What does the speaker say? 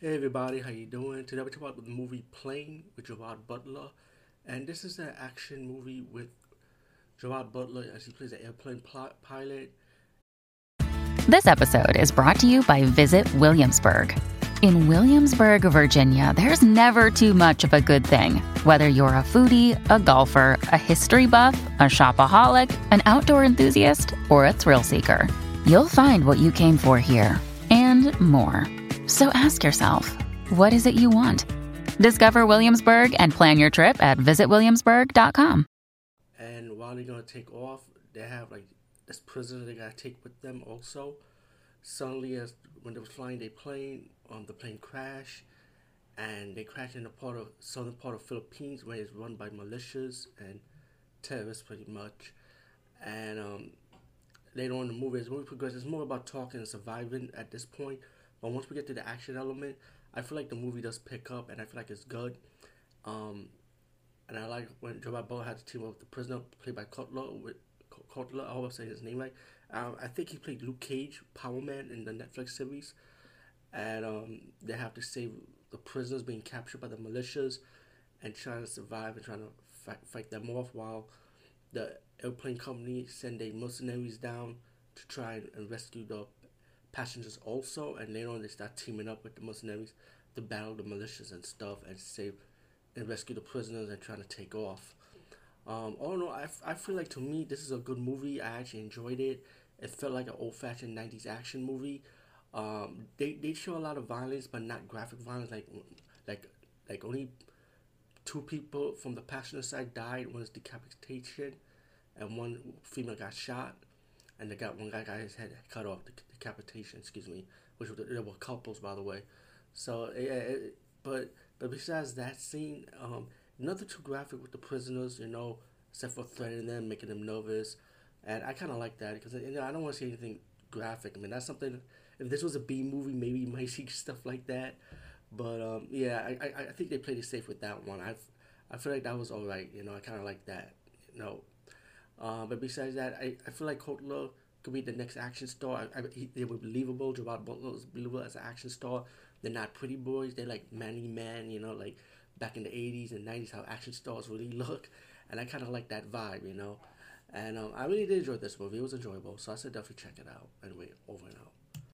Hey everybody, how you doing? Today we're talking about the movie Plane with Gerard Butler, and this is an action movie with Gerard Butler as he plays an airplane pl- pilot. This episode is brought to you by Visit Williamsburg. In Williamsburg, Virginia, there's never too much of a good thing. Whether you're a foodie, a golfer, a history buff, a shopaholic, an outdoor enthusiast, or a thrill seeker, you'll find what you came for here and more. So ask yourself, what is it you want? Discover Williamsburg and plan your trip at visitwilliamsburg.com. And while they're gonna take off, they have like this prisoner they gotta take with them also. Suddenly, as when they were flying their plane, um, the plane crashed, and they crashed in the part of southern part of Philippines where it's run by militias and terrorists, pretty much. And um, later on in the movie, as the movie progresses, it's more about talking and surviving at this point. But once we get to the action element, I feel like the movie does pick up, and I feel like it's good. Um, and I like when Joe Butler had to team up with the prisoner played by Cutler with Cutler. I hope I'm saying his name right. Um, I think he played Luke Cage, Power Man, in the Netflix series, and um, they have to save the prisoners being captured by the militias, and trying to survive and trying to fight, fight them off while the airplane company send their mercenaries down to try and, and rescue the passengers also, and later on they start teaming up with the mercenaries to battle the militias and stuff and save and rescue the prisoners and trying to take off. Um, all in all, I, I feel like to me this is a good movie. I actually enjoyed it. It felt like an old fashioned '90s action movie. Um, they they show a lot of violence, but not graphic violence. Like like like only two people from the passenger side died. One is decapitation, and one female got shot, and they got one guy got his head cut off. The decapitation, excuse me, which were they were couples by the way. So yeah, it, but but besides that scene, um, nothing too graphic with the prisoners, you know, except for threatening them, making them nervous, and I kind of like that because you know I don't want to see anything graphic. I mean that's something. If this was a B movie, maybe you might see stuff like that. But um, yeah, I, I, I think they played it safe with that one. I I feel like that was all right. You know, I kind of like that. You know, uh, but besides that, I, I feel like Cutler could be the next action star. I, I, he, they were believable. Gerard Butler was believable as an action star. They're not pretty boys. They're like manly man. You know, like back in the 80s and 90s how action stars really look and i kind of like that vibe you know and um, i really did enjoy this movie it was enjoyable so i said definitely check it out anyway over and out